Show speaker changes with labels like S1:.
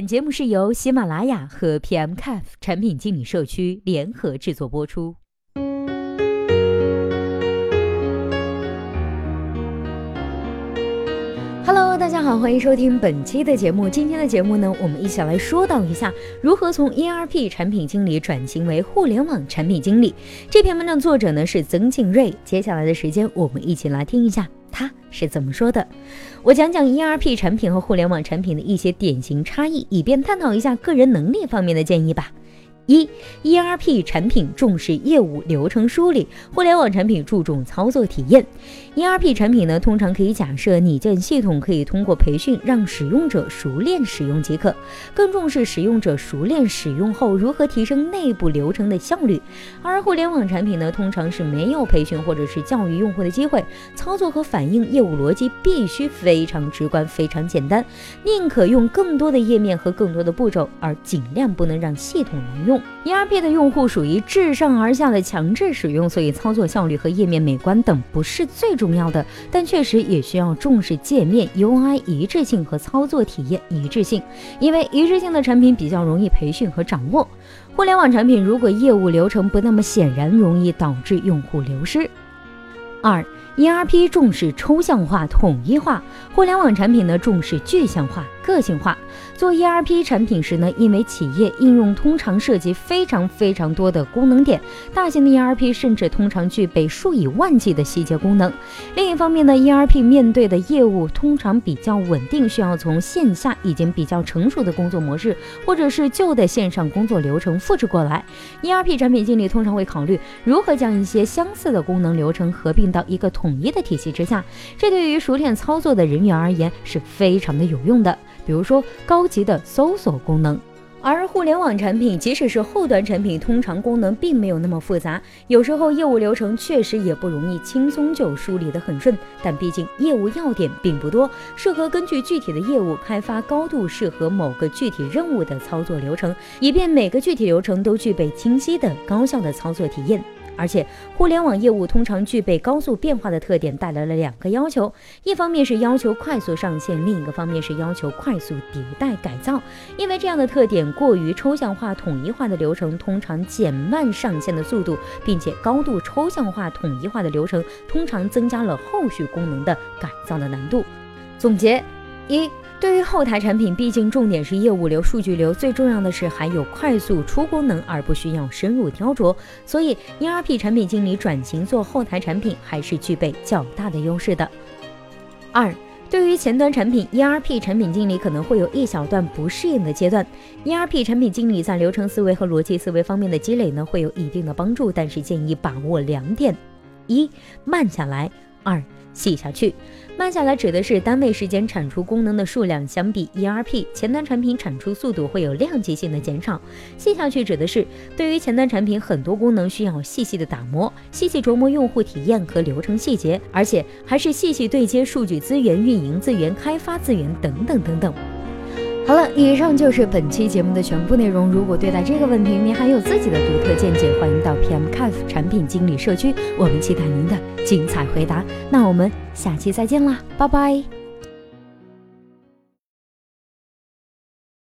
S1: 本节目是由喜马拉雅和 PMCAF 产品经理社区联合制作播出。Hello，大家好，欢迎收听本期的节目。今天的节目呢，我们一起来说到一下如何从 ERP 产品经理转型为互联网产品经理。这篇文章作者呢是曾静瑞。接下来的时间，我们一起来听一下他是怎么说的。我讲讲 ERP 产品和互联网产品的一些典型差异，以便探讨一下个人能力方面的建议吧。一 ERP 产品重视业务流程梳理，互联网产品注重操作体验。ERP 产品呢，通常可以假设拟建系统可以通过培训让使用者熟练使用即可，更重视使用者熟练使用后如何提升内部流程的效率。而互联网产品呢，通常是没有培训或者是教育用户的机会，操作和反映业务逻辑必须非常直观、非常简单，宁可用更多的页面和更多的步骤，而尽量不能让系统难用。用 ERP 的用户属于自上而下的强制使用，所以操作效率和页面美观等不是最重要的，但确实也需要重视界面 UI 一致性和操作体验一致性，因为一致性的产品比较容易培训和掌握。互联网产品如果业务流程不那么显然，容易导致用户流失。二。ERP 重视抽象化、统一化，互联网产品呢重视具象化、个性化。做 ERP 产品时呢，因为企业应用通常涉及非常非常多的功能点，大型的 ERP 甚至通常具备数以万计的细节功能。另一方面呢，ERP 面对的业务通常比较稳定，需要从线下已经比较成熟的工作模式，或者是旧的线上工作流程复制过来。ERP 产品经理通常会考虑如何将一些相似的功能流程合并到一个统一的体系之下，这对于熟练操作的人员而言是非常的有用的。比如说高级的搜索功能，而互联网产品即使是后端产品，通常功能并没有那么复杂，有时候业务流程确实也不容易轻松就梳理得很顺。但毕竟业务要点并不多，适合根据具体的业务开发高度适合某个具体任务的操作流程，以便每个具体流程都具备清晰的高效的操作体验。而且，互联网业务通常具备高速变化的特点，带来了两个要求：一方面是要求快速上线，另一个方面是要求快速迭代改造。因为这样的特点过于抽象化、统一化的流程通常减慢上线的速度，并且高度抽象化、统一化的流程通常增加了后续功能的改造的难度。总结一。对于后台产品，毕竟重点是业务流、数据流，最重要的是还有快速出功能，而不需要深入雕琢。所以，ERP 产品经理转型做后台产品，还是具备较大的优势的。二，对于前端产品，ERP 产品经理可能会有一小段不适应的阶段。ERP 产品经理在流程思维和逻辑思维方面的积累呢，会有一定的帮助，但是建议把握两点：一，慢下来；二。细下去，慢下来指的是单位时间产出功能的数量相比 ERP 前端产品产出速度会有量级性的减少。细下去指的是对于前端产品很多功能需要细细的打磨，细细琢磨用户体验和流程细节，而且还是细细对接数据资源、运营资源、开发资源等等等等。好了，以上就是本期节目的全部内容。如果对待这个问题您还有自己的独特见解，欢迎到 PM Cafe 产品经理社区，我们期待您的精彩回答。那我们下期再见啦，拜拜。